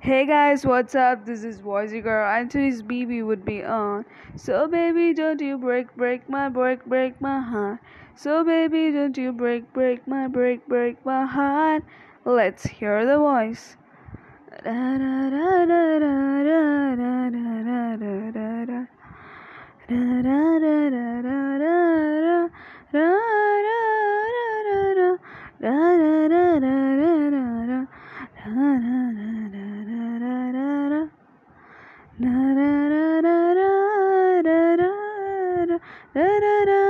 Hey guys, what's up? This is Voicy Girl, and today's BV would be on. So baby, don't you break, break my, break, break my heart. So baby, don't you break, break my, break, break my heart. Let's hear the voice. ra ra ra.